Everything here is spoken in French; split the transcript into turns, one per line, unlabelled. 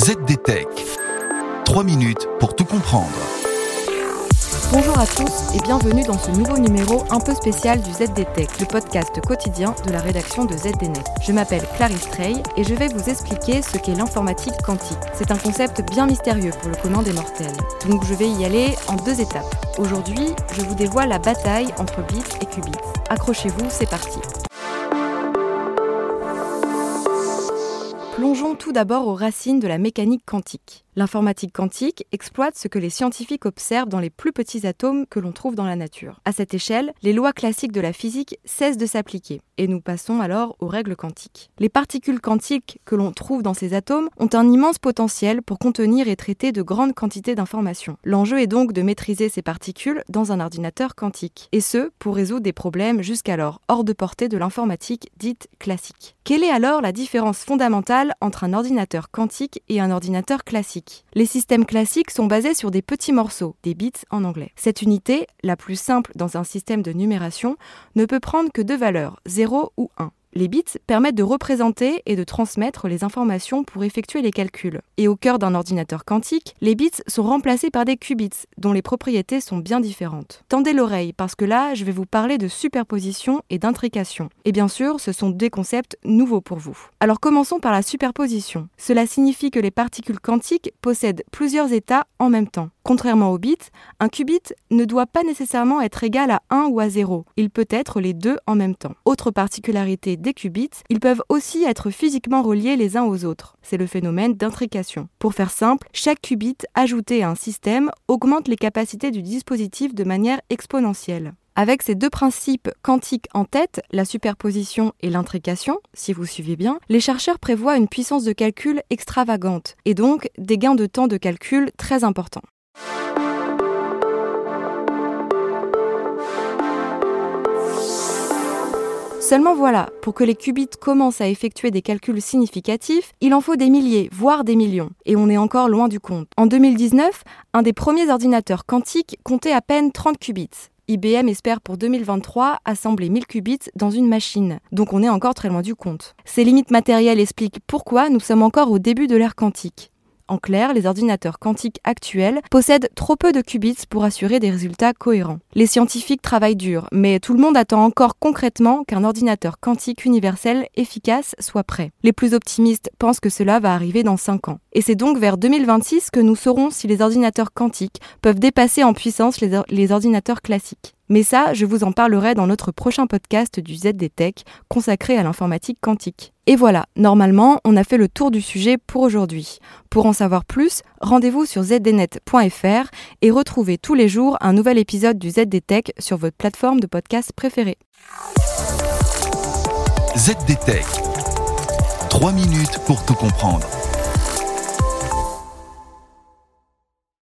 ZDTech. 3 minutes pour tout comprendre.
Bonjour à tous et bienvenue dans ce nouveau numéro un peu spécial du ZDTech, le podcast quotidien de la rédaction de ZDNet. Je m'appelle Clarisse Trey et je vais vous expliquer ce qu'est l'informatique quantique. C'est un concept bien mystérieux pour le commun des mortels. Donc je vais y aller en deux étapes. Aujourd'hui, je vous dévoile la bataille entre bits et qubits. Accrochez-vous, c'est parti. Plongeons tout d'abord aux racines de la mécanique quantique. L'informatique quantique exploite ce que les scientifiques observent dans les plus petits atomes que l'on trouve dans la nature. À cette échelle, les lois classiques de la physique cessent de s'appliquer, et nous passons alors aux règles quantiques. Les particules quantiques que l'on trouve dans ces atomes ont un immense potentiel pour contenir et traiter de grandes quantités d'informations. L'enjeu est donc de maîtriser ces particules dans un ordinateur quantique, et ce, pour résoudre des problèmes jusqu'alors hors de portée de l'informatique dite classique. Quelle est alors la différence fondamentale entre un ordinateur quantique et un ordinateur classique? Les systèmes classiques sont basés sur des petits morceaux, des bits en anglais. Cette unité, la plus simple dans un système de numération, ne peut prendre que deux valeurs, 0 ou 1. Les bits permettent de représenter et de transmettre les informations pour effectuer les calculs. Et au cœur d'un ordinateur quantique, les bits sont remplacés par des qubits, dont les propriétés sont bien différentes. Tendez l'oreille, parce que là, je vais vous parler de superposition et d'intrication. Et bien sûr, ce sont des concepts nouveaux pour vous. Alors commençons par la superposition. Cela signifie que les particules quantiques possèdent plusieurs états en même temps. Contrairement aux bits, un qubit ne doit pas nécessairement être égal à 1 ou à 0. Il peut être les deux en même temps. Autre particularité des qubits, ils peuvent aussi être physiquement reliés les uns aux autres. C'est le phénomène d'intrication. Pour faire simple, chaque qubit ajouté à un système augmente les capacités du dispositif de manière exponentielle. Avec ces deux principes quantiques en tête, la superposition et l'intrication, si vous suivez bien, les chercheurs prévoient une puissance de calcul extravagante et donc des gains de temps de calcul très importants. Seulement voilà, pour que les qubits commencent à effectuer des calculs significatifs, il en faut des milliers, voire des millions. Et on est encore loin du compte. En 2019, un des premiers ordinateurs quantiques comptait à peine 30 qubits. IBM espère pour 2023 assembler 1000 qubits dans une machine, donc on est encore très loin du compte. Ces limites matérielles expliquent pourquoi nous sommes encore au début de l'ère quantique. En clair, les ordinateurs quantiques actuels possèdent trop peu de qubits pour assurer des résultats cohérents. Les scientifiques travaillent dur, mais tout le monde attend encore concrètement qu'un ordinateur quantique universel efficace soit prêt. Les plus optimistes pensent que cela va arriver dans 5 ans. Et c'est donc vers 2026 que nous saurons si les ordinateurs quantiques peuvent dépasser en puissance les, ordinateurs classiques. Mais ça, je vous en parlerai dans notre prochain podcast du ZDTech consacré à l'informatique quantique. Et voilà, normalement, on a fait le tour du sujet pour aujourd'hui. Pour en savoir plus, rendez-vous sur zdnet.fr et retrouvez tous les jours un nouvel épisode du ZDTech sur votre plateforme de podcast préférée.
ZDTech. 3 minutes pour tout comprendre.